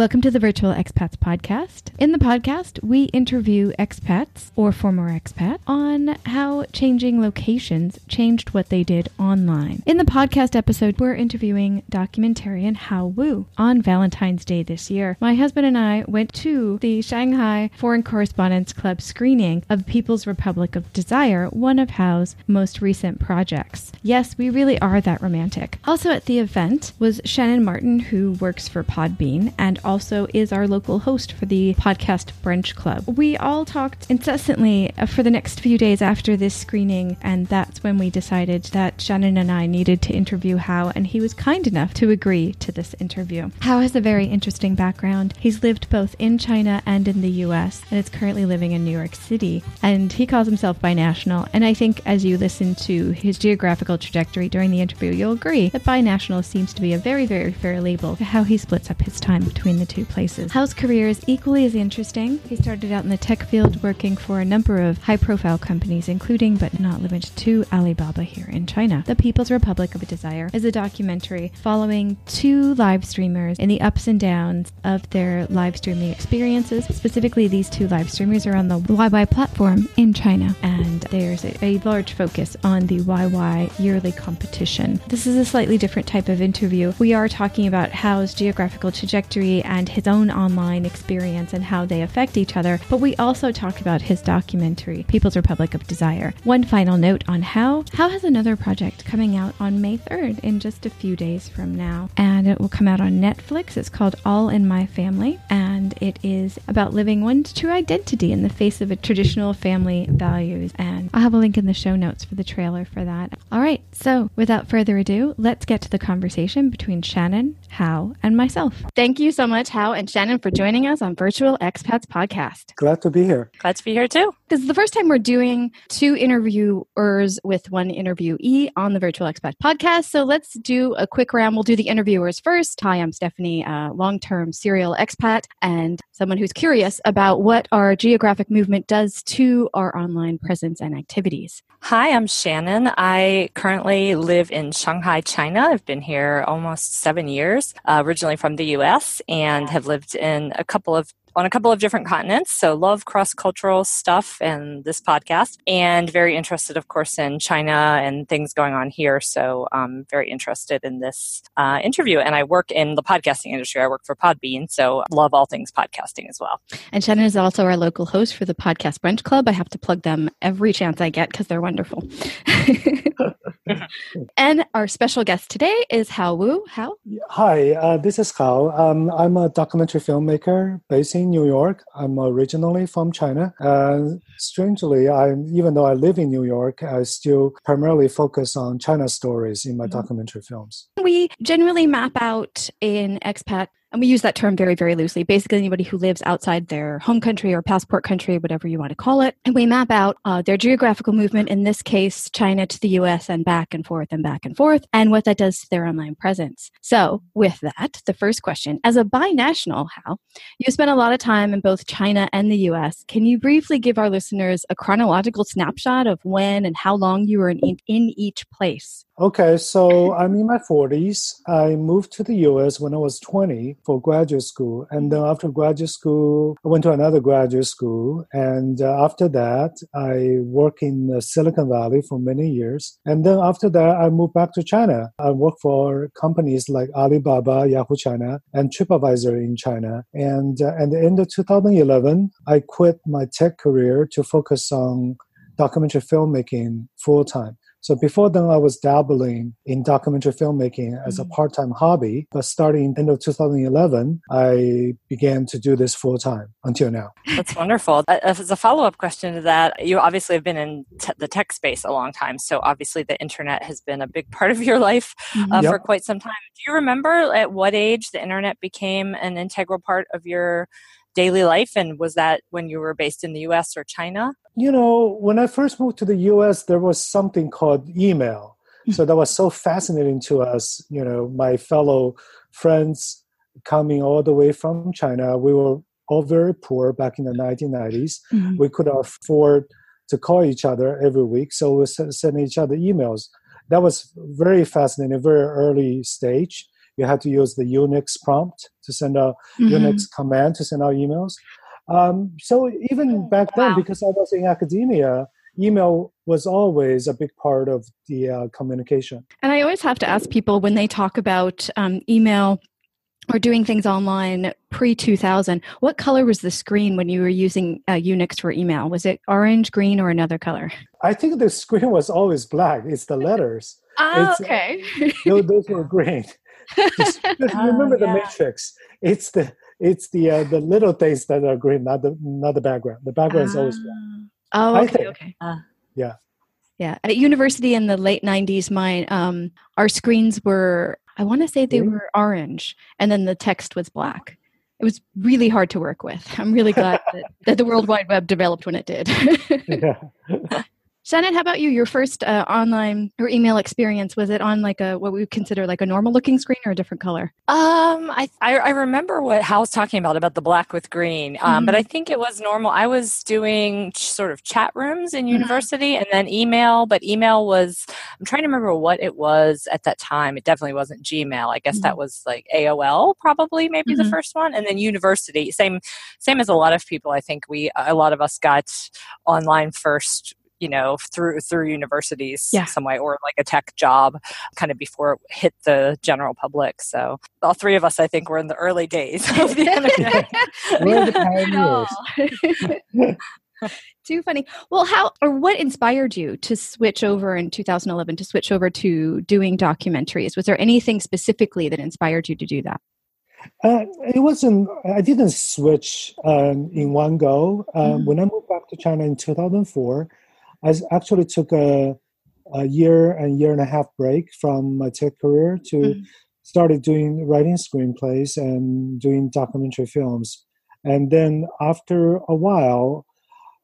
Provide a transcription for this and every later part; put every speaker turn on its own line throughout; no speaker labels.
Welcome to the Virtual Expats Podcast. In the podcast, we interview expats or former expats on how changing locations changed what they did online. In the podcast episode, we're interviewing documentarian Hao Wu. On Valentine's Day this year, my husband and I went to the Shanghai Foreign Correspondents Club screening of People's Republic of Desire, one of Hao's most recent projects. Yes, we really are that romantic. Also at the event was Shannon Martin, who works for Podbean and is our local host for the podcast Brunch Club. We all talked incessantly uh, for the next few days after this screening, and that's when we decided that Shannon and I needed to interview Hao, and he was kind enough to agree to this interview. Hao has a very interesting background. He's lived both in China and in the US, and is currently living in New York City, and he calls himself binational. And I think as you listen to his geographical trajectory during the interview, you'll agree that binational seems to be a very, very fair label for how he splits up his time between the two places. Hao's career is equally as interesting. He started out in the tech field working for a number of high profile companies, including but not limited to Alibaba here in China. The People's Republic of Desire is a documentary following two live streamers in the ups and downs of their live streaming experiences. Specifically, these two live streamers are on the YY platform in China, and there's a, a large focus on the YY yearly competition. This is a slightly different type of interview. We are talking about Hao's geographical trajectory and his own online experience and how they affect each other, but we also talk about his documentary, People's Republic of Desire. One final note on How. Hao has another project coming out on May 3rd in just a few days from now, and it will come out on Netflix. It's called All in My Family, and it is about living one's true identity in the face of a traditional family values. And I'll have a link in the show notes for the trailer for that. All right, so without further ado, let's get to the conversation between Shannon, Hao, and myself. Thank you so much, Hao and Shannon, for joining us on Virtual Expats Podcast.
Glad to be here.
Glad to be here too.
This is the first time we're doing two interviewers with one interviewee on the Virtual Expat Podcast. So let's do a quick round. We'll do the interviewers first. Hi, I'm Stephanie, uh, a long term serial expat and someone who's curious about what our geographic movement does to our online presence and activities.
Hi, I'm Shannon. I currently live in Shanghai, China. I've been here almost seven years, uh, originally from the US, and have lived in a couple of on a couple of different continents. So love cross cultural stuff and this podcast, and very interested, of course, in China and things going on here. So I'm very interested in this uh, interview. And I work in the podcasting industry. I work for Podbean, so love all things podcasting as well.
And Shannon is also our local host for the Podcast Brunch Club. I have to plug them every chance I get because they're wonderful. and our special guest today is Hao Wu. Hao?
Hi, uh, this is Hao. Um, I'm a documentary filmmaker based in New York. I'm originally from China. And strangely, I even though I live in New York, I still primarily focus on China stories in my mm-hmm. documentary films.
We generally map out in expat and we use that term very, very loosely. Basically, anybody who lives outside their home country or passport country, whatever you want to call it. And we map out uh, their geographical movement, in this case, China to the US and back and forth and back and forth, and what that does to their online presence. So, with that, the first question as a binational, Hao, you spent a lot of time in both China and the US. Can you briefly give our listeners a chronological snapshot of when and how long you were in, in each place?
Okay, so I'm in my 40s. I moved to the US when I was 20 for graduate school. And then after graduate school, I went to another graduate school. And uh, after that, I worked in Silicon Valley for many years. And then after that, I moved back to China. I worked for companies like Alibaba, Yahoo China, and TripAdvisor in China. And uh, at the end of 2011, I quit my tech career to focus on documentary filmmaking full time. So before then, I was dabbling in documentary filmmaking as a mm-hmm. part-time hobby. But starting end of 2011, I began to do this full time until now.
That's wonderful. As a follow-up question to that, you obviously have been in te- the tech space a long time. So obviously, the internet has been a big part of your life uh, yep. for quite some time. Do you remember at what age the internet became an integral part of your daily life? And was that when you were based in the US or China?
You know, when I first moved to the US, there was something called email. Hmm. So that was so fascinating to us, you know, my fellow friends coming all the way from China. We were all very poor back in the 1990s. Mm-hmm. We could afford to call each other every week, so we send each other emails. That was very fascinating, very early stage you had to use the Unix prompt to send a
Mhm.
Unix command to send out emails. Um, so even back then,
Wow.
because I was in academia, email was always a big part of the uh, communication.
And I always have to ask people when they talk about um, email or doing things online pre 2000, what color was the screen when you were using uh, Unix for email? Was it orange, green, or another color?
I think the screen was always black. It's the letters.
Oh,
It's-
okay.
those were green. Just- just
Oh,
remember the
yeah.
matrix. It's the it's the uh, the little things that are green, not the not the background. The background is always black.
Oh,
I
okay,
think-
okay.
Ah.
Yeah.
Yeah. At university in the late 90s, my um, our screens were, I want to say they
Green?
were orange, and then the text was black. It was really hard to work with. I'm really glad that, that the World Wide Web developed when it did.
Yeah.
Shannon, how about you? Your first uh, online or email experience was it on like a what we would consider like a normal looking screen or a different color?
Um, I, I I remember what Hao was talking about about the black with green. Um, but
Mhm.
I think it was normal. I was doing sort of chat rooms in
Mhm.
university, and then email. But email was I'm trying to remember what it was at that time. It definitely wasn't Gmail. I guess that was like AOL, probably maybe the
Mhm.
first one, and then university. Same same as a lot of people. I think we a lot of us got online first you know through through universities
Yeah.
some way or like a tech job kind of before it hit the general public so all three of us i think were in the early days of the internet
We're the pioneers.
Too funny. Well, how or what inspired you to switch over in 2011 to switch over to doing documentaries? Was there anything specifically that inspired you to do that?
Uh, it wasn't. I didn't switch um, in one go. Um,
Mhm.
When I moved back to China in 2004, I actually took a, a year and year and a half break from my tech career to
Mhm.
started doing writing screenplays and doing documentary films. And then after a while,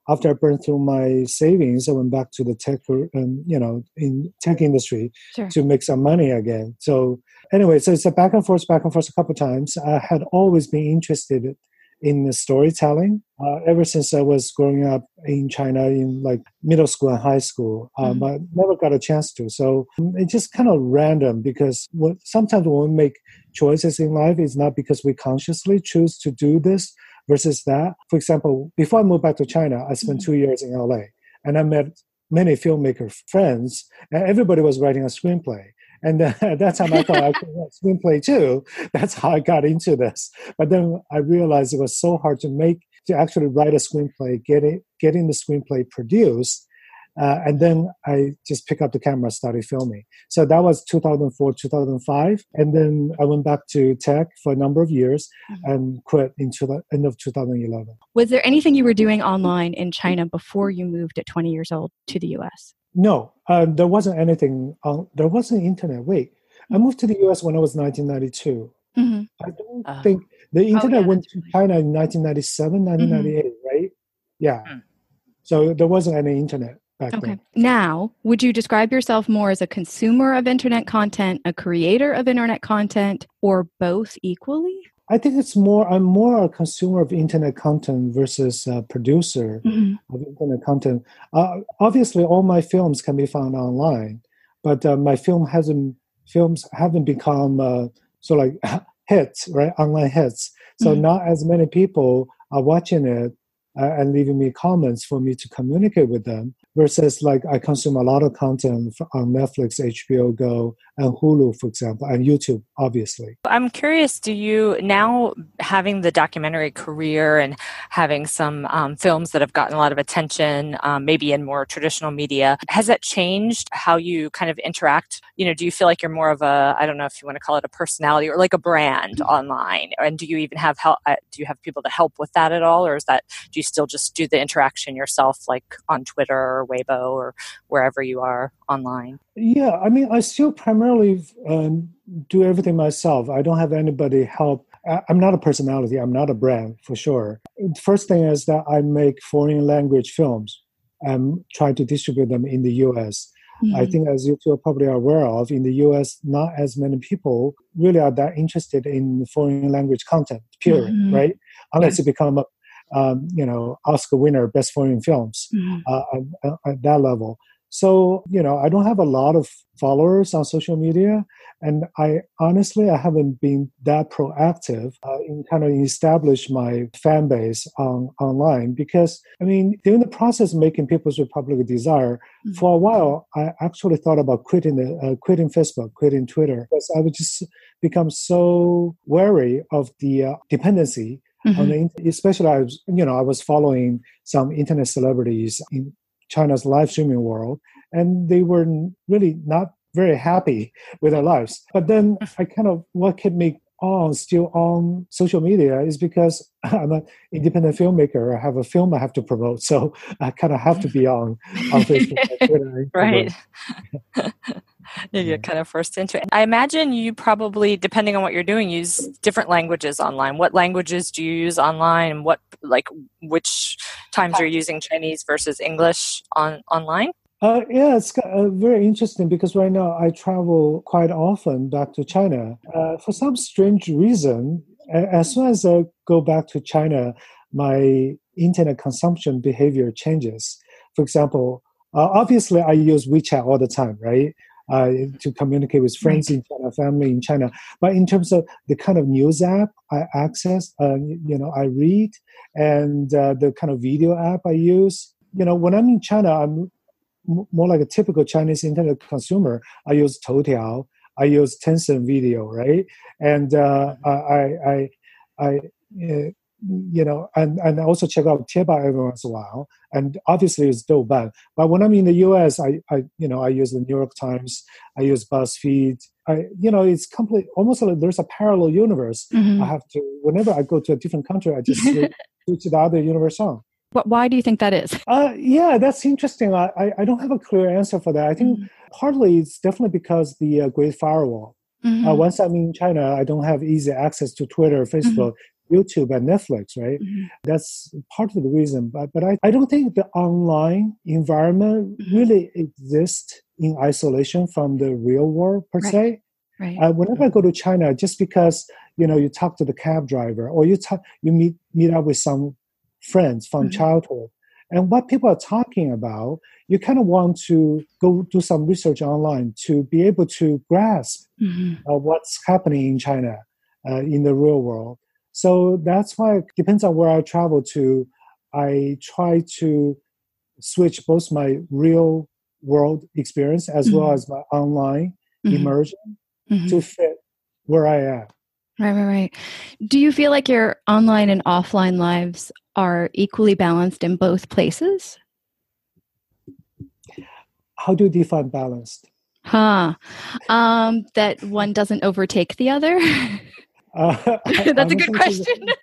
after I burned through my savings, I went back to the tech, um, you know, in tech industry
Sure.
to make some money again. So anyway, so it's a back and forth, back and forth a couple times. I had always been interested in the storytelling uh, ever since I was growing up in China in like middle school and high school, um,
Mhm.
but never got a chance to. So um, it's just kind of random because what, sometimes when we make choices in life, it's not because we consciously choose to do this versus that. For example, before I moved back to China, I spent
Mhm.
two years in LA and I met many filmmaker friends and everybody was writing a screenplay. And then at that time, I thought I could write screenplay too. That's how I got into this. But then I realized it was so hard to make, to actually write a screenplay, get it, getting the screenplay produced. Uh, and then I just pick up the camera, started filming. So that was 2004, 2005. And then I went back to tech for a number of years
Mhm.
and quit in the end of 2011.
Was there anything you were doing online in China before you moved at 20 years old to the US?
No, uh, there wasn't anything. On, there wasn't internet. Wait, I moved to the US when I was 1992.
Mm-hmm.
I don't
Ah.
think the internet
yeah,
went to
right.
China in 1997, 1998, right? Yeah.
Hmm.
So there wasn't any internet back
Okay.
then.
Now, would you describe yourself more as a consumer of internet content, a creator of internet content, or both equally?
I think it's more. I'm more a consumer of internet content versus a producer of internet content. Uh, obviously, all my films can be found online, but uh, my film hasn't films haven't become uh, sort of like hits, right? Online hits. So
Mhm.
not as many people are watching it uh, and leaving me comments for me to communicate with them. Versus like I consume a lot of content on Netflix, HBO Go, and Hulu, for example, and YouTube, obviously.
I'm curious, do you now having the documentary career and having some um, films that have gotten a lot of attention, um, maybe in more traditional media, has that changed how you kind of interact? You know, do you feel like you're more of a, I don't know if you want to call it a personality or like a brand online? And do you even have help? Uh, do you have people to help with that at all? Or is that, do you still just do the interaction yourself, like on Twitter or Weibo or wherever you are online?
Yeah, I mean, I still primarily um, do everything myself. I don't have anybody help. I'm not a personality. I'm not a brand for sure. First thing is that I make foreign language films and try to distribute them in the U.S.
Mm-hmm.
I think, as you two are probably aware of, in the U.S., not as many people really are that interested in foreign language content. Period,
Mhm.
right? Unless you become a, um, you know, Oscar winner, best foreign films
Mhm.
uh, at, at that level. So, you know, I don't have a lot of followers on social media, And I honestly, I haven't been that proactive uh, in kind of establish my fan base on online because I mean, during the process of making People's Republic Desire, mm-hmm. for a while, I actually thought about quitting the uh, quitting Facebook, quitting Twitter, because I would just become so wary of the uh, dependency Mm-hmm. on the especially I was you know I was following some internet celebrities in China's live streaming world, and they were really not very happy with their lives. But then mm. I kind of what kept me on still on social media is because I'm an independent filmmaker. I have a film I have to promote, so I kind of have to be on on Facebook.
right. you get kind of forced into it. I imagine you probably, depending on what you're doing, use different languages online. What languages do you use online? What like which times you're using Chinese versus English on online?
Uh, yeah, it's uh, very interesting because right now I travel quite often back to China. Uh, for some strange reason, as soon as I go back to China, my internet consumption behavior changes. For example, uh, obviously I use WeChat all the time, right? Uh, to communicate with friends right. in China, family in China. But in terms of the kind of news app I access, uh, you know, I read, and the kind of video app I use, you know, when I'm in China, I'm more like a typical Chinese internet consumer, I use Toutiao, I use Tencent Video, right? And uh, I, I, I, uh, you know, and, and also check out Tieba every once in a while. And obviously it's bad. But when I'm in the US, I, I, you know, I use the New York Times, I use BuzzFeed. I, you know, it's complete, almost like there's a parallel universe. Mm-hmm. I have to, whenever I go to a different country, I just switch to the other universe on.
Why do you think that is?
Uh, yeah, that's interesting. I, I don't have a clear answer for that. I think mm-hmm. partly it's definitely because the uh, Great Firewall. Uh, mm-hmm. Uh, once I'm in China, I don't have easy access to Twitter, mm-hmm. Facebook, mm-hmm. YouTube, and Netflix, right? Mm-hmm. That's part of the reason. But, but I, I don't think the online environment mm-hmm. really exists in isolation from the real world per
right.
se.
Right.
Uh, whenever I go to China, just because you know you talk to the cab driver or you talk, you meet meet up with some friends from mm-hmm. childhood. And what people are talking about, you kind of want to go do some research online to be able to grasp mm-hmm. uh, what's happening in China uh, in the real world. So that's why it depends on where I travel to. I try to switch both my real world experience as mm-hmm. well as my online mm-hmm. immersion mm-hmm. to fit where I am.
Right, right, right. Do you feel like your online and offline lives are equally balanced in both places?
How do you define balanced?
Huh. Um, that one doesn't overtake the other? Uh, That's a good question.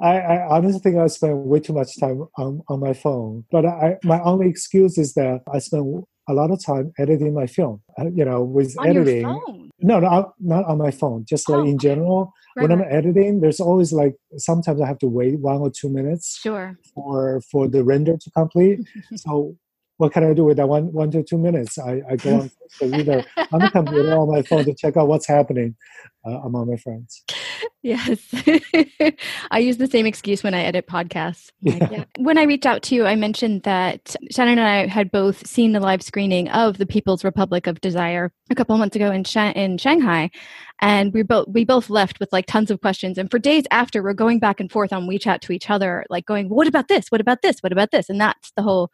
I, I, honestly think I spend way too much time on, on my phone. But I, my only excuse is that I spend a lot of time editing my film. Uh, you know, with
on
editing.
No,
no, not on my phone. Just like oh, in general, right, when right. I'm editing, there's always like sometimes I have to wait one or two minutes.
Sure.
For for the render to complete. so what can I do with that one one to two minutes? I, I go on either on the computer or on my phone to check out what's happening uh, among my friends.
Yes. I use the same excuse when I edit podcasts. Like, yeah. When I reached out to you, I mentioned that Shannon and I had both seen the live screening of the People's Republic of Desire a couple months ago in, in Shanghai. And we both we both left with like tons of questions. And for days after, we're going back and forth on WeChat to each other, like going, What about this? What about this? What about this? And that's the whole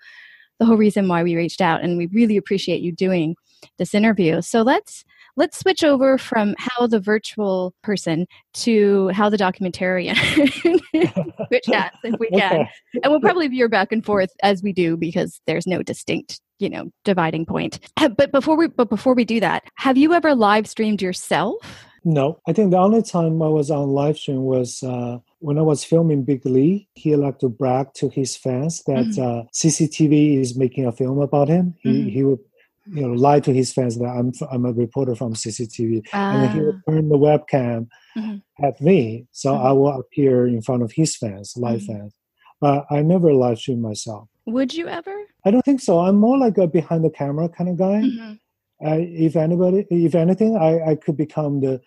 the whole reason why we reached out. And we really appreciate you doing this interview. So let's let's switch over from Hao the virtual person to Hao the documentarian switch hats if we can okay. and we'll probably veer back and forth as we do because there's no distinct you know dividing point but before we but before we do that have you ever live streamed yourself
no i think the only time i was on live stream was uh, when I was filming Big Lee, he liked to brag to his fans that mm-hmm. uh, CCTV is making a film about him. He mm-hmm. he would you know lie to his fans that I'm I'm a reporter from CCTV, and he would ah. turn the webcam mm-hmm. at me, so I mm-hmm. will appear in front of his fans, live mm-hmm. fans. But I never live stream myself.
Would you ever?
I don't think so. I'm more like a behind the camera kind of guy. Mm-hmm. Uh, if anybody, if anything, I, I could become the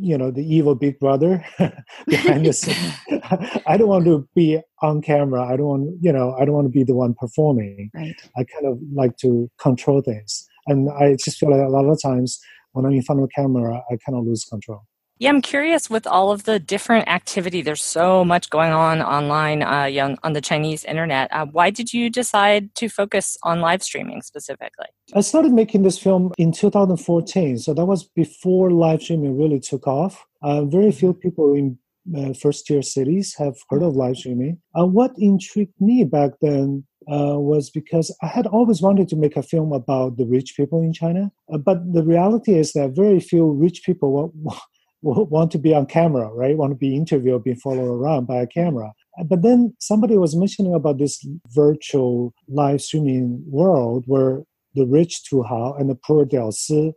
you know the evil big brother behind the scene i don't want to be on camera. I don't want you know i don't want to be the one performing.
Right.
I kind of like to control things. And i just feel like a lot of times when I'm in front of the camera, I kind of lose control.
Yeah, I'm curious with all of the different activity. There's so much going on online uh, on the Chinese internet. Uh, why did you decide to focus on live streaming specifically?
I started making this film in 2014, so that was before live streaming really took off. Uh, very few people in uh, first tier cities have heard of live streaming. Uh, what intrigued me back then uh, was because I had always wanted to make a film about the rich people in China. Uh, but the reality is that very few rich people want to be on camera, right? Want to be interviewed, be followed around by a camera. But then somebody was mentioning about this virtual live streaming world where the rich Tu Hao and the poor Diao Si,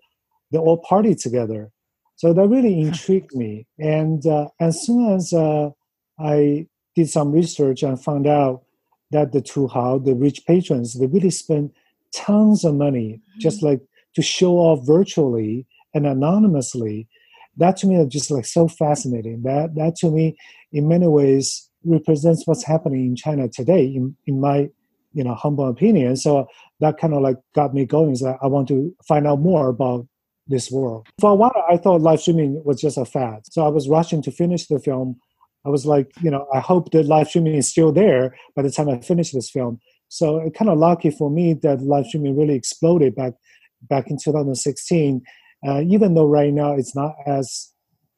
they all party together. So that really intrigued me. And uh, as soon as uh, I did some research and found out that the Tu Hao, the rich patrons, they really spend tons of money just mm-hmm. like to show off virtually and anonymously that to me is just like so fascinating. That that to me, in many ways, represents what's happening in China today. In in my you know humble opinion, so uh, that kind of like got me going. That I want to find out more about this world. For a while, I thought live streaming was just a fad. So I was rushing to finish the film. I was like, you know, I hope that live streaming is still there by the time I finish this film. So it kind of lucky for me that live streaming really exploded back back in 2016 uh, even though right now it's not as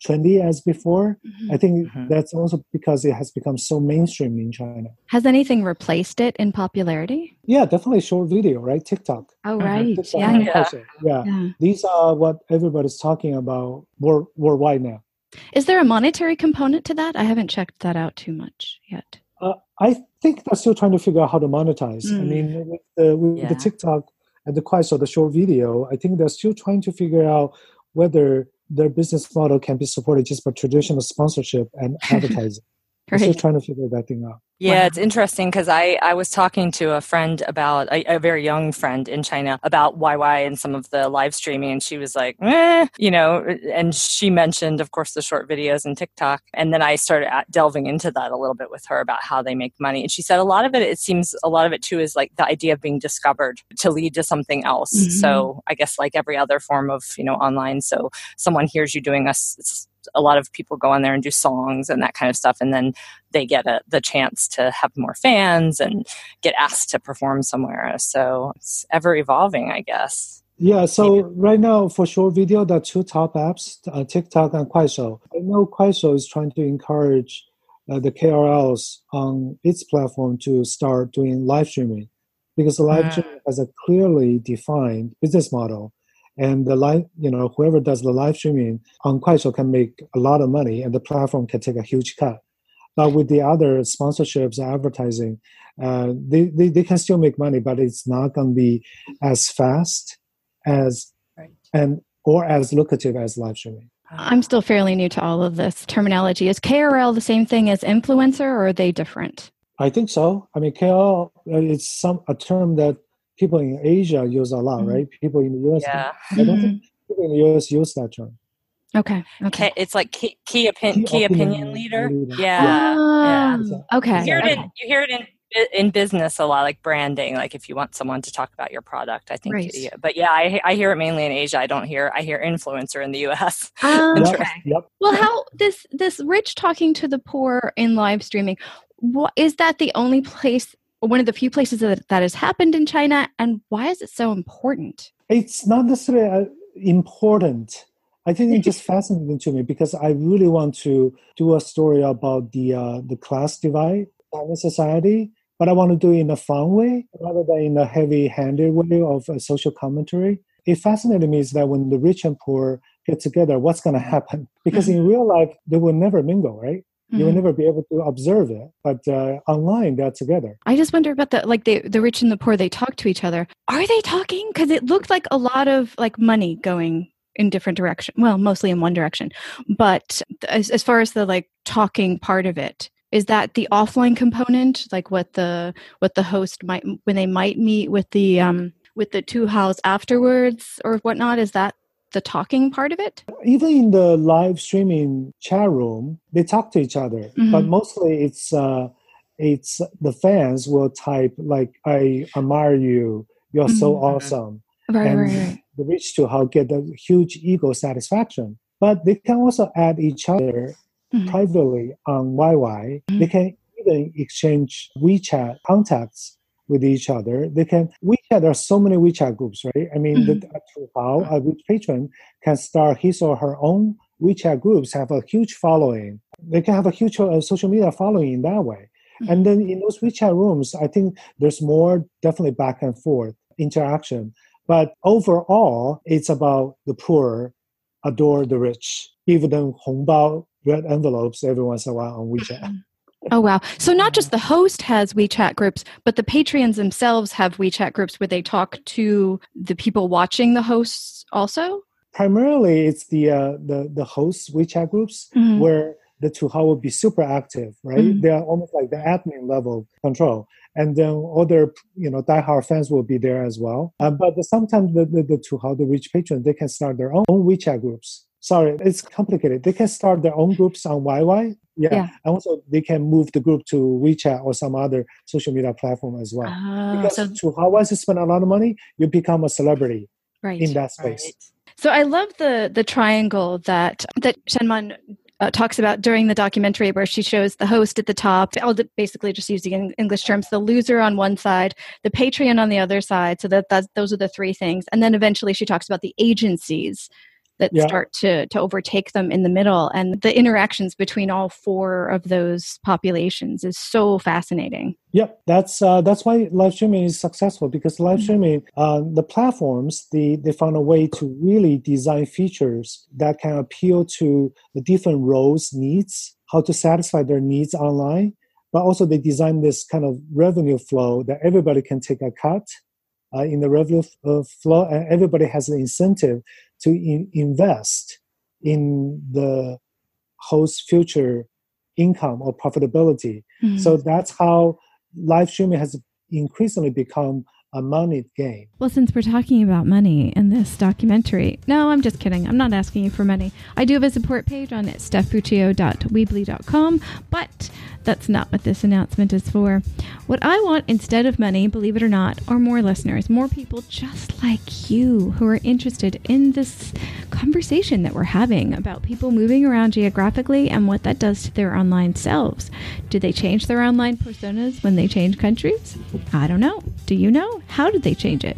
trendy as before. Mm-hmm. I think mm-hmm. that's also because it has become so mainstream in China.
Has anything replaced it in popularity?
Yeah, definitely short video, right? TikTok.
Oh, mm-hmm. right.
TikTok
yeah.
Yeah. yeah. yeah. These are what everybody's talking about world, worldwide now.
Is there a monetary component to that? I haven't checked that out too much yet.
Uh, I think they're still trying to figure out how to monetize. Mm. I mean, with the, with yeah. the TikTok, and the Kuaishou, the short video, I think they're still trying to figure out whether their business model can be supported just by traditional sponsorship and advertising. Right. Still trying to figure that thing out.
Yeah, wow. it's interesting because I, I was talking to a friend about a, a, very young friend in China about YY and some of the live streaming, and she was like, eh, you know, and she mentioned, of course, the short videos and TikTok. And then I started delving into that a little bit with her about how they make money. And she said a lot of it, it seems a lot of it too is like the idea of being discovered to lead to something else. Mm-hmm. So I guess like every other form of, you know, online. So someone hears you doing a a lot of people go on there and do songs and that kind of stuff and then they get a, the chance to have more fans and get asked to perform somewhere. So it's ever evolving i guess.
Yeah so right now for short video the two top apps uh, tiktok and kuaishou. I know kuaishou is trying to encourage uh, the KOLs on its platform to start doing live streaming because the live mm. streaming has a clearly defined business model and the live, you know, whoever does the live streaming on Kuaishou can make a lot of money, and the platform can take a huge cut. But with the other sponsorships, advertising, uh, they, they, they can still make money, but it's not going to be as fast as right. and or as lucrative as live streaming.
I'm still fairly new to all of this terminology. Is KOL the same thing as influencer, or are they different?
I think so. I mean, KOL uh, it's some a term that people in Asia use a lot, mm-hmm. right? People in the US,
yeah.
I don't mm-hmm. think people in the US use that term.
Okay. Okay.
It's like key, key, opin- key, key opinion, opinion leader. leader. Yeah. yeah.
yeah. Okay.
You hear,
okay.
It in, you hear it in in business a lot, like branding. Like if you want someone to talk about your product, I think. Right. Yeah, but yeah, I, I hear it mainly in Asia. I don't hear I hear influencer in the U.S.
Um, okay. Yep. Well, how this this rich talking to the poor in live streaming? What is that the only place one of the few places that that has happened in China, and why is it so important?
It's not necessarily uh, important. I think it's just fascinating to me because I really want to do a story about the uh, the class divide in society, but I want to do it in a fun way rather than in a heavy-handed way of a social commentary. It fascinated me is that when the rich and poor get together, what's going to happen? Because in real life, they will never mingle, right? You will mm-hmm. never be able to observe it but uh, online they're together.
I just wonder about the like the the rich and the poor they talk to each other. Are they talking? Because it looked like a lot of like money going in different direction well mostly in one direction. But as, as far as the like talking part of it is that the offline component? Like what the what the host might when they might meet with the um with the Tu Haos afterwards or whatnot is that the talking part of it?
Even in the live streaming chat room, they talk to each other, mm-hmm. but mostly it's uh, it's the fans will type like "I admire you," "You're mm-hmm. so awesome,"
right, and right, right.
the rich Tu Hao get a huge ego satisfaction. But they can also add each other mm-hmm. privately on YY. Mm-hmm. They can even exchange WeChat contacts with each other. They can WeChat. There are so many WeChat groups, right? I mean, mm-hmm. how a patron can start his or her own WeChat groups, have a huge following. They can have a huge uh, social media following in that way. Mm-hmm. And then in those WeChat rooms, I think there's more definitely back and forth interaction. But overall, it's about the poor adore the rich, give them hongbao red envelopes every once in a while on WeChat.
Oh, wow. So, not just the host has WeChat groups, but the Patreons themselves have WeChat groups where they talk to the people watching the hosts also?
Primarily, it's the uh, the, the hosts' WeChat groups mm-hmm. where the Tu Hao will be super active, right? Mm-hmm. They are almost like the admin level control. And then other, you know, diehard fans will be there as well. Um, but sometimes the, the, the Tu Hao, the rich patrons, they can start their own WeChat groups. Sorry, it's complicated. They can start their own groups on YY. Yeah. yeah. And also they can move the group to WeChat or some other social media platform as well. Oh, because so, how once you spend a lot of money, you become a celebrity right, in that space. Right.
So I love the the triangle that that Shen Man uh, talks about during the documentary where she shows the host at the top i'll basically just using english terms the loser on one side the patreon on the other side so that that's, those are the three things and then eventually she talks about the agencies that yeah. start to to overtake them in the middle and the interactions between all four of those populations is so fascinating
Yep, that's uh, that's why live streaming is successful because live mm-hmm. streaming, uh, the platforms, they, they found a way to really design features that can appeal to the different roles needs, how to satisfy their needs online, but also they design this kind of revenue flow that everybody can take a cut uh, in the revenue uh, flow, and everybody has an incentive to in- invest in the host future income or profitability. Mm-hmm. So that's how live streaming has increasingly become a money game.
Well, since we're talking about money in this documentary, no, I'm just kidding. I'm not asking you for money. I do have a support page on stephfuccio.weebly.com, but that's not what this announcement is for. What I want instead of money, believe it or not, are more listeners, more people just like you who are interested in this conversation that we're having about people moving around geographically and what that does to their online selves. Do they change their online personas when they change countries? I don't know. Do you know? How did they change it?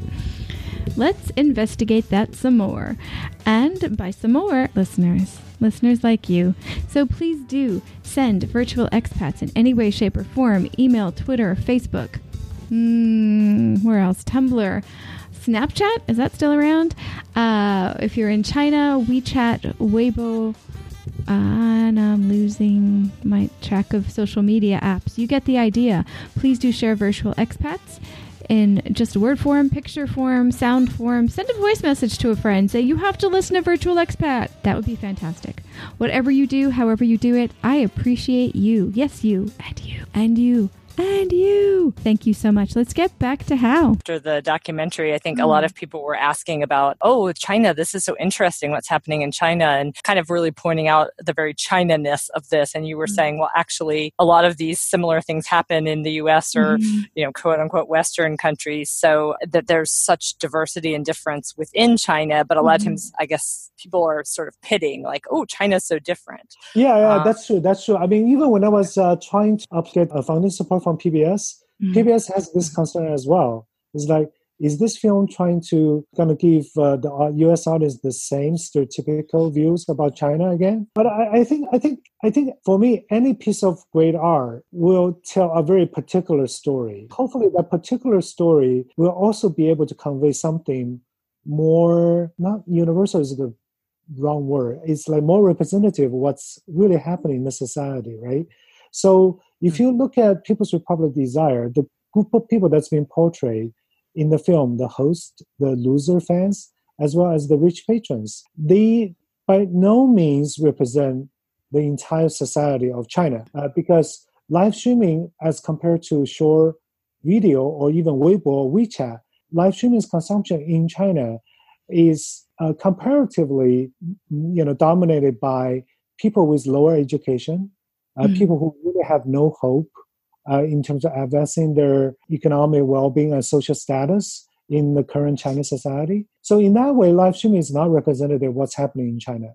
Let's investigate that some more. And by some more, listeners, listeners like you. So please do send virtual expats in any way, shape, or form email, Twitter, Facebook. Mm, where else? Tumblr. Snapchat, is that still around? Uh, if you're in China, WeChat, Weibo, and I'm losing my track of social media apps. You get the idea. Please do share virtual expats in just a word form, picture form, sound form. Send a voice message to a friend. Say, you have to listen to Virtual Expat. That would be fantastic. Whatever you do, however you do it, I appreciate you. Yes, you, and you, and you and you. Thank you so much. Let's get back to Hao.
After the documentary, I think mm. a lot mm. of people were asking about, oh, China, this is so interesting what's happening in China, and kind of really pointing out the very China ness of this. And you were mm. saying, well, actually, a lot of these similar things happen in the US or, mm. you know, quote unquote, Western countries. So that there's such diversity and difference within China, but a lot of mm-hmm. times, I guess people are sort of pitting, like, oh, China's so different.
Yeah, yeah, uh, that's true. That's true. I mean, even when I was uh, trying to get a funding support from PBS, mm-hmm. PBS has this concern as well. It's like, is this film trying to kind of give uh, the U.S. audience the same stereotypical views about China again? But I, I, think, I think, I think for me, any piece of great art will tell a very particular story. Hopefully, that particular story will also be able to convey something more not universal is the wrong word. It's like more representative of what's really happening in the society, right? So if you look at People's Republic Desire, the group of people that's been portrayed in the film, the host, the loser fans, as well as the rich patrons, they by no means represent the entire society of China uh, because live streaming, as compared to short video or even Weibo or WeChat, live streaming's consumption in China is uh, comparatively, you know, dominated by people with lower education, uh, mm-hmm. people who really have no hope uh, in terms of advancing their economic well-being and social status in the current Chinese society. So in that way, live streaming is not representative of what's happening in China.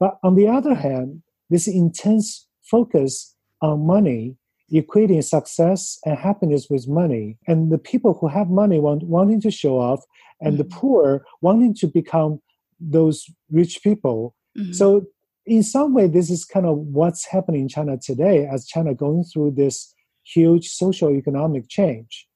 But on the other hand, this intense focus on money, equating success and happiness with money, and the people who have money want, wanting to show off, and mm-hmm. the poor wanting to become those rich people. Mm-hmm. So in some way, this is kind of what's happening in China today as China going through this huge social economic change.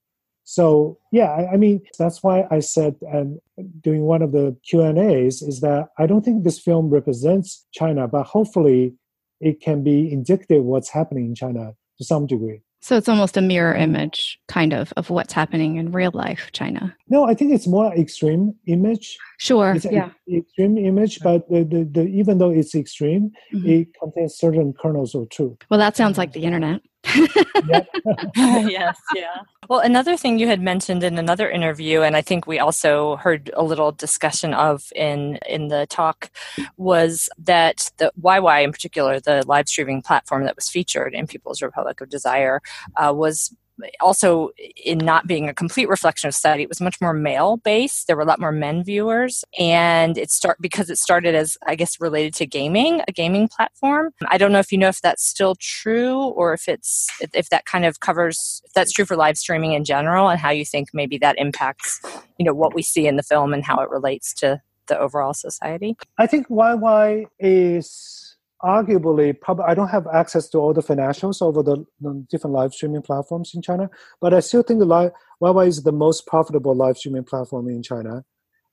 So yeah, I, I, mean that's why I said um, and during one of the Q and A's is that I don't think this film represents China, but hopefully it can be indicative what's happening in China to some degree.
So it's almost a mirror image, kind of, of what's happening in real life China.
No, I think it's more extreme image.
Sure,
it's
yeah.
extreme image, but the, the, the, even though it's extreme, mm-hmm. it contains certain kernels of truth.
Well, that sounds like the internet.
yes, yeah. Well, another thing you had mentioned in another interview, and I think we also heard a little discussion of in in the talk, was that the YY in particular, the live streaming platform that was featured in People's Republic of Desire, uh, was also in not being a complete reflection of society it was much more male based there were a lot more men viewers. And it start because it started as i guess related to gaming a gaming platform. I don't know if you know if that's still true or if it's if that kind of covers if that's true for live streaming in general and how you think maybe that impacts you know what we see in the film and how it relates to the overall society.
I think yy is arguably, probably I don't have access to all the financials over the, the, different live streaming platforms in China, but I still think the live YY is the most profitable live streaming platform in China,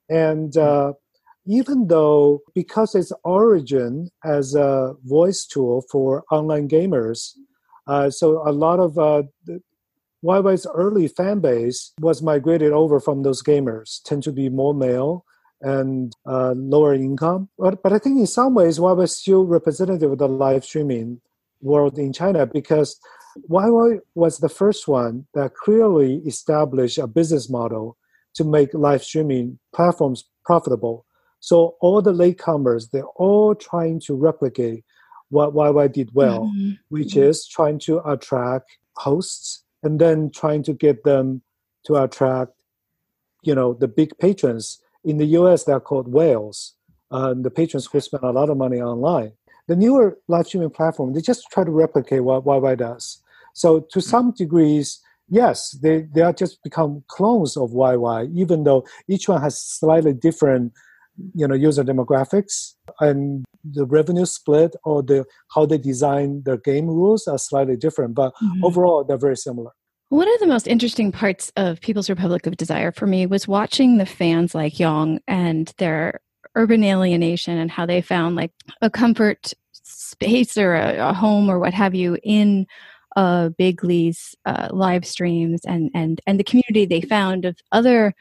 and uh, even though because its origin as a voice tool for online gamers, uh, so a lot of uh, early fan base was migrated over from those gamers, tend to be more male and uh, lower income. But, but I think in some ways, YY is still representative of the live streaming world in China because YY was the first one that clearly established a business model to make live streaming platforms profitable. So all the latecomers, they're all trying to replicate what YY did well, mm-hmm. which mm-hmm. is trying to attract hosts and then trying to get them to attract, you know, the big patrons in the US, they're called whales, uh, the patrons who spend a lot of money online. The newer live streaming platform, they just try to replicate what YY does. So to some degrees, yes, they, they are just become clones of YY, even though each one has slightly different you know user demographics and the revenue split or the how they design their game rules are slightly different but mm-hmm. overall they're very similar
one of the most interesting parts of People's Republic of Desire for me was watching the fans like Yong and their urban alienation and how they found like a comfort space or a, a home or what have you in uh, Big Lee's uh, live streams and and and the community they found of other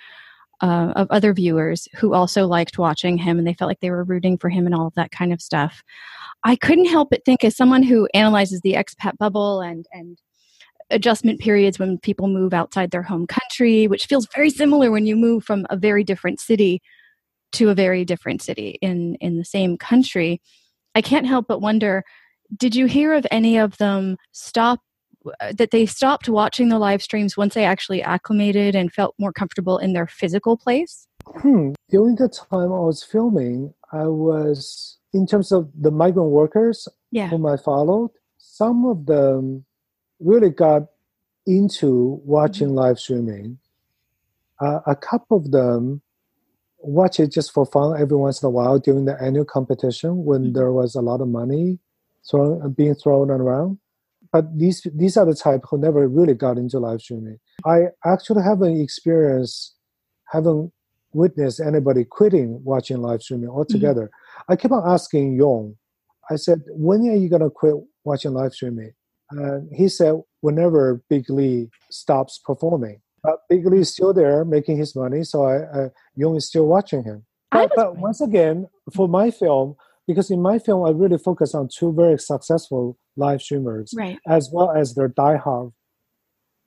uh, of other viewers who also liked watching him and they felt like they were rooting for him and all of that kind of stuff. I couldn't help but think, as someone who analyzes the expat bubble and and adjustment periods when people move outside their home country, which feels very similar when you move from a very different city to a very different city in in the same country. I can't help but wonder did you hear of any of them stop uh, that they stopped watching the live streams once they actually acclimated and felt more comfortable in their physical place?
Hmm. During the time I was filming, I was in terms of the migrant workers
yeah.
whom I followed. Some of them really got into watching mm-hmm. live streaming. Uh, a couple of them watch it just for fun every once in a while during the annual competition when mm-hmm. there was a lot of money thrown, being thrown around. But these these are the type who never really got into live streaming. I actually haven't experienced, haven't witnessed anybody quitting watching live streaming altogether. Mm-hmm. I keep on asking Yong. I said, when are you gonna quit watching live streaming? Uh, he said whenever Big Lee stops performing, but Big Lee is still there making his money, so I, uh, Yong is still watching him. But, but once again, for my film, because in my film I really focus on two very successful live streamers,
right.
as well as their diehard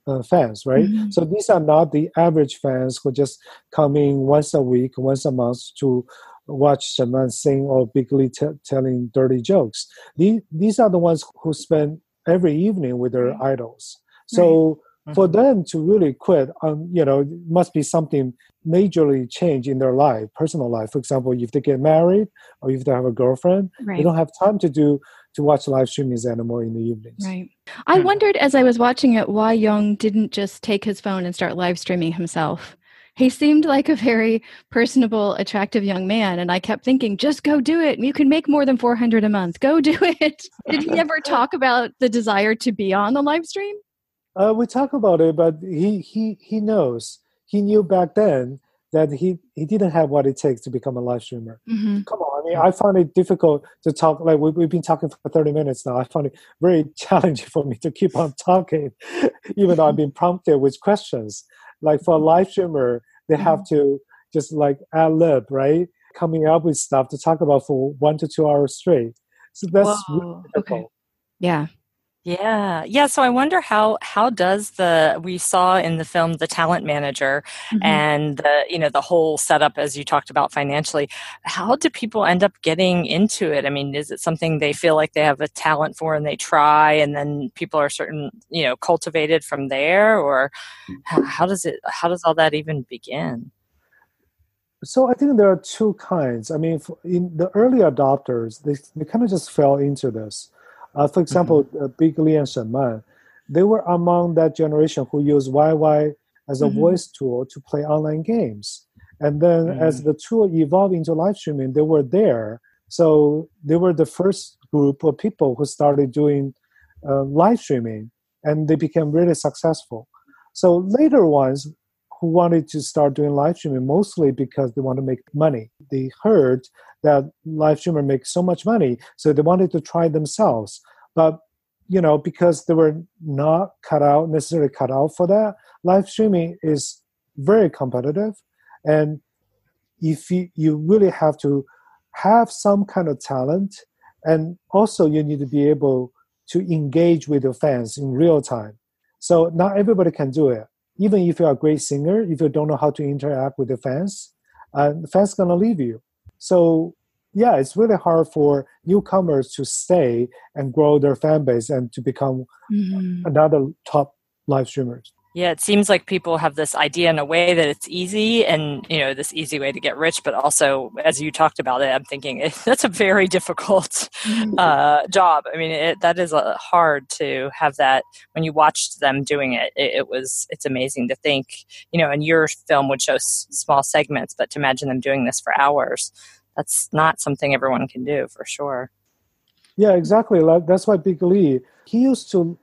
uh, fans, right? Mm-hmm. So these are not the average fans who just come in once a week, once a month to watch someone sing or Big Lee t- telling dirty jokes. These, these are the ones who spend every evening with their right. idols. So right. Mm-hmm. For them to really quit, um, you know, must be something majorly change in their life, personal life. For example, if they get married or if they have a girlfriend, right. they don't have time to do to watch live streamings anymore in the evenings.
Right. I wondered as I was watching it why Yong didn't just take his phone and start live streaming himself. He seemed like a very personable, attractive young man, and I kept thinking, just go do it. You can make more than 400 a month. Go do it. Did he ever talk about the desire to be on the live stream?
Uh, we talk about it, but he he he knows. He knew back then that he he didn't have what it takes to become a live streamer. Mm-hmm. Come on, I mean, I find it difficult to talk. Like we, we've been talking for thirty minutes now. I find it very challenging for me to keep on talking, even though I've been prompted with questions. Like for a live streamer, they mm-hmm. have to just like ad lib, right? Coming up with stuff to talk about for one to two hours straight. So that's really
okay. Yeah.
Yeah. Yeah. So I wonder how how does the we saw in the film the talent manager mm-hmm. and the you know the whole setup as you talked about financially, how do people end up getting into it? I mean, is it something they feel like they have a talent for and they try and then people are certain, you know, cultivated from there or how, how does it how does all that even begin?
So I think there are two kinds. I mean, in the early adopters, they, they kind of just fell into this uh, for example, mm-hmm. uh, Big Li and Shen Man, they were among that generation who used YY as a mm-hmm. voice tool to play online games. And then mm-hmm. as the tool evolved into live streaming, they were there. So they were the first group of people who started doing uh, live streaming and they became really successful. So later ones who wanted to start doing live streaming mostly because they want to make money. They heard that live streamer makes so much money, so they wanted to try themselves. But you know, because they were not cut out necessarily cut out for that, live streaming is very competitive, and if you, you really have to have some kind of talent, and also you need to be able to engage with your fans in real time. So not everybody can do it. Even if you're a great singer, if you don't know how to interact with the fans, uh, the fans gonna leave you. So yeah, it's really hard for newcomers to stay and grow their fan base and to become mm-hmm. another top live streamers.
Yeah, it seems like people have this idea in a way that it's easy and, you know, this easy way to get rich, but also as you talked about it, I'm thinking that's a very difficult mm-hmm. uh, job. I mean, it, that is uh, hard to have that when you watched them doing it, it, it, was, it's amazing to think, you know, and your film would show s- small segments, but to imagine them doing this for hours that's not something everyone can do for sure.
Yeah, exactly. Like, that's why Big Li he used to,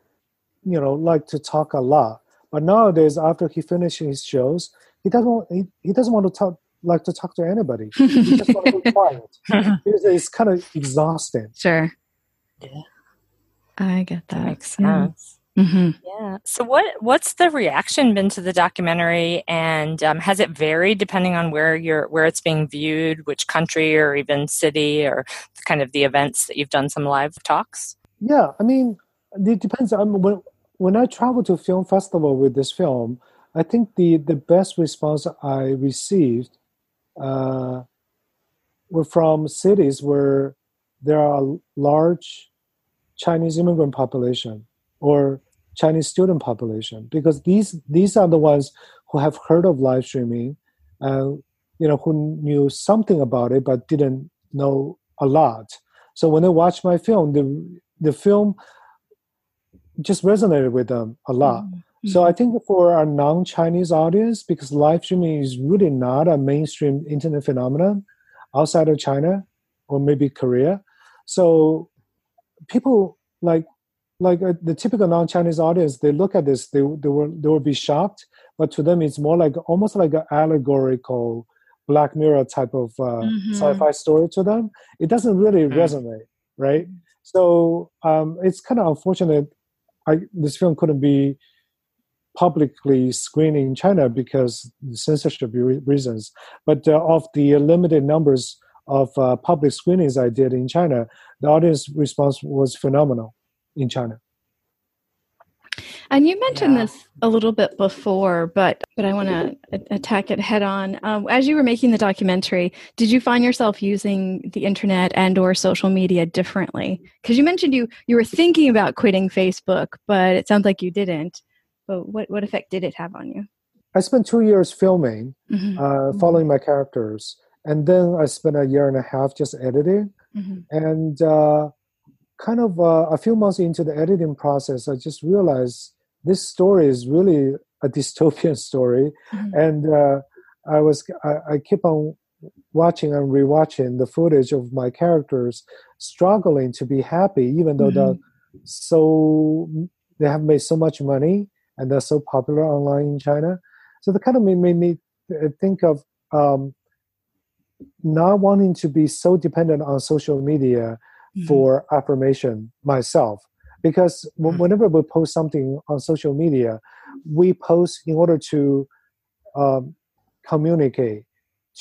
you know, like to talk a lot, but nowadays after he finishes his shows, he doesn't want, he, he doesn't want to talk like to talk to anybody. he just want to be quiet. It's, it's, kind of exhausting.
Sure.
Yeah.
I get that. that
makes sense. Mm-hmm. Yeah. So, what what's the reaction been to the documentary, and um, has it varied depending on where you're where it's being viewed, which country or even city, or kind of the events that you've done some live talks?
Yeah, I mean, it depends. I mean, when when I travel to film festival with this film, I think the the best response I received uh, were from cities where there are large Chinese immigrant population or Chinese student population because these these are the ones who have heard of live streaming, uh, you know, who knew something about it but didn't know a lot. So when they watch my film, the the film just resonated with them a lot. Mm-hmm. So I think for our non-Chinese audience, because live streaming is really not a mainstream internet phenomenon outside of China or maybe Korea, so people like like uh, the typical non-Chinese audience, they look at this, they they will they will be shocked, but to them it's more like almost like an allegorical Black Mirror type of uh, mm-hmm. sci-fi story to them. It doesn't really mm-hmm. resonate, right? So um, it's kind of unfortunate. I, this film couldn't be publicly screened in China because censorship reasons. But uh, of the limited numbers of uh, public screenings I did in China, the audience response was phenomenal in China.
And you mentioned yeah. this a little bit before, but but I want to attack it head on. Um, as you were making the documentary, did you find yourself using the internet and or social media differently? Because you mentioned you you were thinking about quitting Facebook, but it sounds like you didn't. but what what effect did it have on you?
I spent two years filming, mm-hmm. Uh, mm-hmm. following my characters, and then I spent a year and a half just editing. Mm-hmm. And uh, kind of uh, a few months into the editing process, I just realized this story is really a dystopian story, mm-hmm. and uh, I was I, I keep on watching and rewatching the footage of my characters struggling to be happy, even though mm-hmm. they're so they have made so much money and they're so popular online in China. So the kind of made, made me think of um, not wanting to be so dependent on social media mm-hmm. for affirmation myself. Because mm-hmm. whenever we post something on social media, we post in order to um, communicate,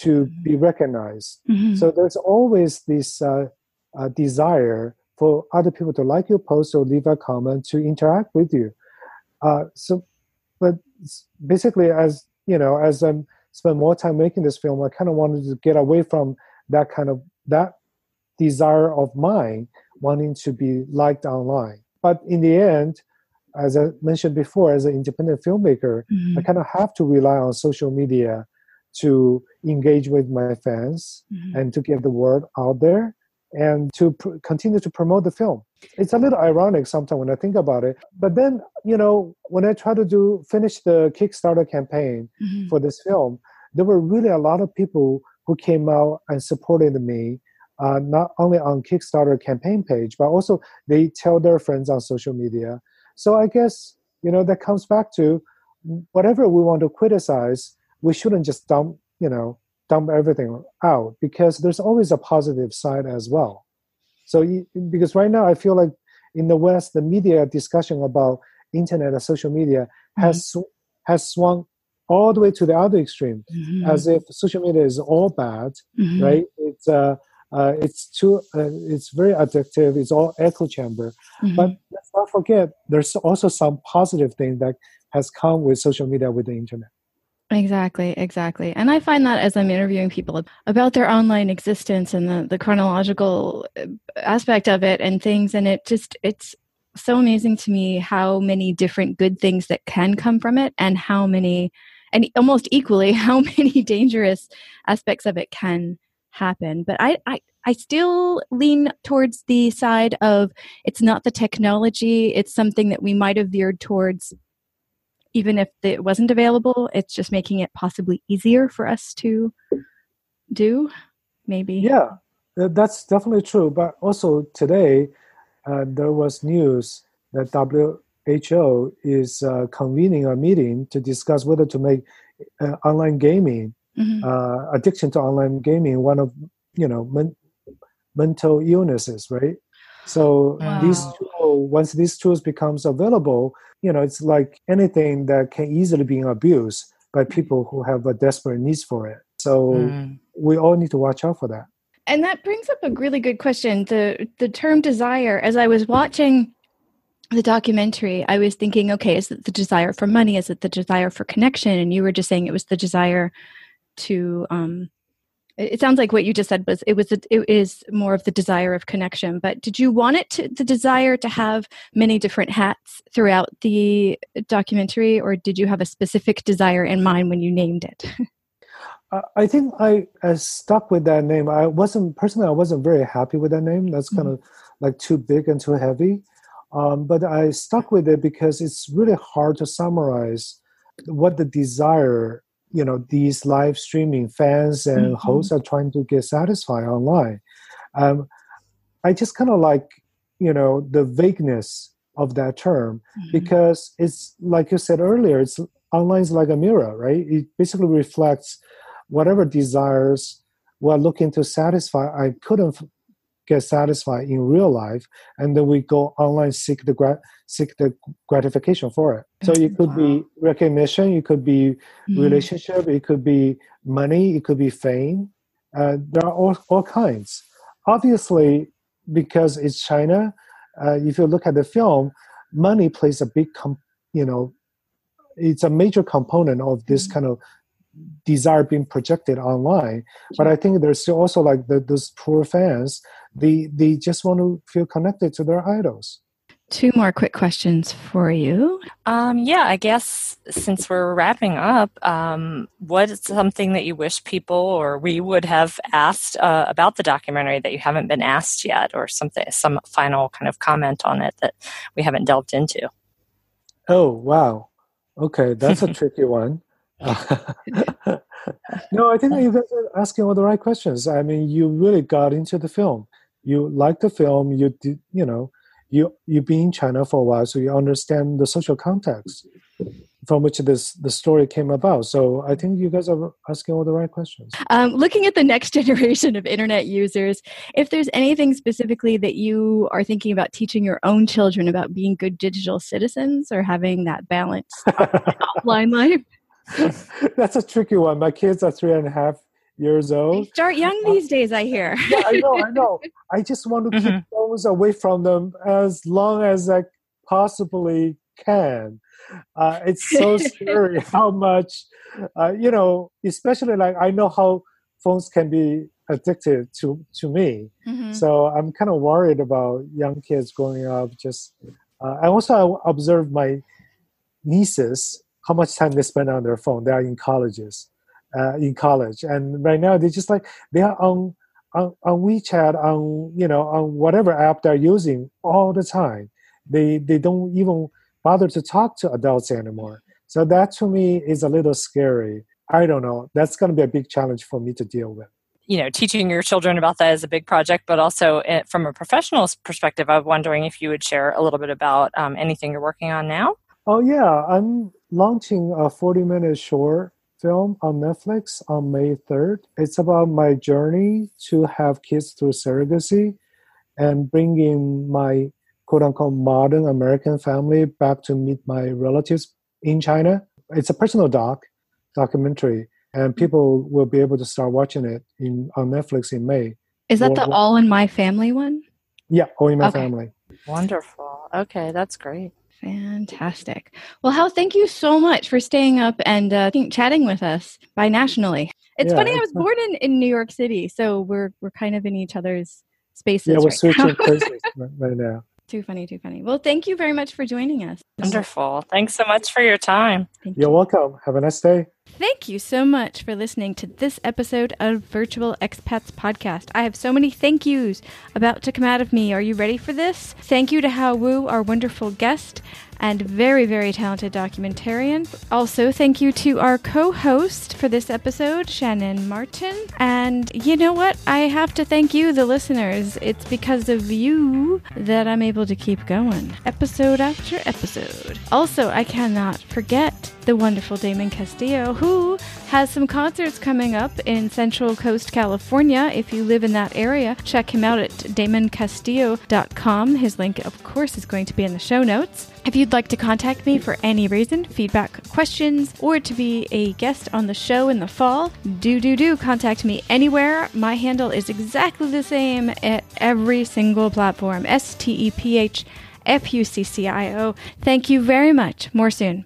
to be recognized. Mm-hmm. So there's always this uh, uh, desire for other people to like your post or leave a comment to interact with you. Uh, so, but basically, as you know, as I'm spend more time making this film, I kind of wanted to get away from that kind of that desire of mine wanting to be liked online. But in the end, as I mentioned before, as an independent filmmaker, mm-hmm. I kind of have to rely on social media to engage with my fans mm-hmm. and to get the word out there and to pr- continue to promote the film. It's a little ironic sometimes when I think about it. But then, you know, when I try to do finish the Kickstarter campaign mm-hmm. for this film, there were really a lot of people who came out and supported me, uh, not only on Kickstarter campaign page, but also they tell their friends on social media. So I guess you know that comes back to whatever we want to criticize, we shouldn't just dump, you know, dump everything out because there's always a positive side as well. So because right now I feel like in the West, the media discussion about internet and social media mm-hmm. has has swung all the way to the other extreme, mm-hmm. as if social media is all bad, mm-hmm. right? It's uh, uh, it's too, uh, it's very addictive. It's all echo chamber. Mm-hmm. But let's not forget, there's also some positive thing that has come with social media with the internet.
Exactly, exactly. And I find that as I'm interviewing people about their online existence and the, the chronological uh, aspect of it and things, and it just, it's so amazing to me how many different good things that can come from it and how many and almost equally how many dangerous aspects of it can happen but I, I i still lean towards the side of it's not the technology it's something that we might have veered towards even if it wasn't available it's just making it possibly easier for us to do maybe.
Yeah that's definitely true but also today uh, there was news that WHO is uh, convening a meeting to discuss whether to make uh, online gaming, mm-hmm. uh, addiction to online gaming, one of you know men- mental illnesses, right? So wow. these tools, once these tools becomes available, you know, it's like anything that can easily be abused by people who have a desperate needs for it. So mm. we all need to watch out for that.
And that brings up a really good question. The the term desire, as I was watching the documentary, I was thinking, okay, is it the desire for money? Is it the desire for connection? And you were just saying it was the desire to. Um, it sounds like what you just said was it was a, it is more of the desire of connection. But did you want it to the desire to have many different hats throughout the documentary, or did you have a specific desire in mind when you named it?
I think I, I, stuck with that name. I wasn't personally. I wasn't very happy with that name. That's kind mm-hmm. of like too big and too heavy. Um, but I stuck with it because it's really hard to summarize what the desire, you know, these live streaming fans and mm-hmm. hosts are trying to get satisfied online. Um, I just kind of like, you know, the vagueness of that term mm-hmm. because it's like you said earlier, it's online is like a mirror, right? It basically reflects whatever desires we're looking to satisfy. I couldn't get satisfied in real life, and then we go online seek the seek the gratification for it. So it could wow. be recognition, it could be mm-hmm. relationship, it could be money, it could be fame. Uh, there are all, all kinds. Obviously, because it's China, uh, if you look at the film, money plays a big, com- you know, it's a major component of this mm-hmm. kind of desire being projected online. But I think there's still also like the, those poor fans they they just want to feel connected to their idols
Two more quick questions for you.
Um, yeah, I guess since we're wrapping up, um, what is something that you wish people or we would have asked uh, about the documentary that you haven't been asked yet, or something, some final kind of comment on it that we haven't delved into?
Oh wow, okay, that's a tricky one. no, I think you guys are asking all the right questions. I mean, you really got into the film. You like the film. You did, you know you you've been in China for a while, so you understand the social context from which this the story came about. So I think you guys are asking all the right questions.
Um, looking at the next generation of internet users, if there's anything specifically that you are thinking about teaching your own children about being good digital citizens or having that balance offline life.
That's a tricky one. My kids are three and a half years old.
They start young uh, these days, I hear.
yeah, I know, I know. I just want to keep mm-hmm. those away from them as long as I possibly can. Uh, it's so scary how much, uh, you know, especially like I know how phones can be addicted to to me. Mm-hmm. So I'm kind of worried about young kids growing up. Just uh, I also observe my nieces how much time they spend on their phone. They are in colleges, uh, in college, and right now they just like they are on, on on WeChat, on you know, on whatever app they're using all the time. They they don't even bother to talk to adults anymore. So that to me is a little scary. I don't know. That's going to be a big challenge for me to deal with.
You know, teaching your children about that is a big project, but also eh, from a professional perspective, I'm wondering if you would share a little bit about um, anything you're working on now.
Oh yeah, I'm launching a 40 minute short film on Netflix on May 3rd. It's about my journey to have kids through surrogacy and bringing my quote unquote modern American family back to meet my relatives in China. It's a personal doc, documentary, and mm-hmm. people will be able to start watching it in on Netflix in May.
Is that the All in My Family one?
Yeah, All in My okay. Family.
Wonderful. Okay, that's great.
Fantastic. Well, Hao, thank you so much for staying up and uh, chatting with us bi-nationally. It's yeah, funny, I was born in, in New York City, so we're we're kind of in each other's spaces.
Yeah, we're
right
switching now. places right now.
Too funny, too funny. Well, thank you very much for joining us.
Wonderful. Thanks so much for your time.
Thank You're you. welcome. Have a nice day.
Thank you so much for listening to this episode of Virtual Expats Podcast. I have so many thank yous about to come out of me. Are you ready for this? Thank you to Hao Wu, our wonderful guest and very, very talented documentarian. Also, thank you to our co host for this episode, Shannon Martin. And you know what? I have to thank you, the listeners. It's because of you that I'm able to keep going, episode after episode. Also, I cannot forget the wonderful Damon Castillo, who has some concerts coming up in Central Coast, California. If you live in that area, check him out at damoncastillo.com. His link, of course, is going to be in the show notes. If you'd like to contact me for any reason, feedback, questions, or to be a guest on the show in the fall, do do do contact me anywhere. My handle is exactly the same at every single platform S T E P H F U C C I O. Thank you very much. More soon.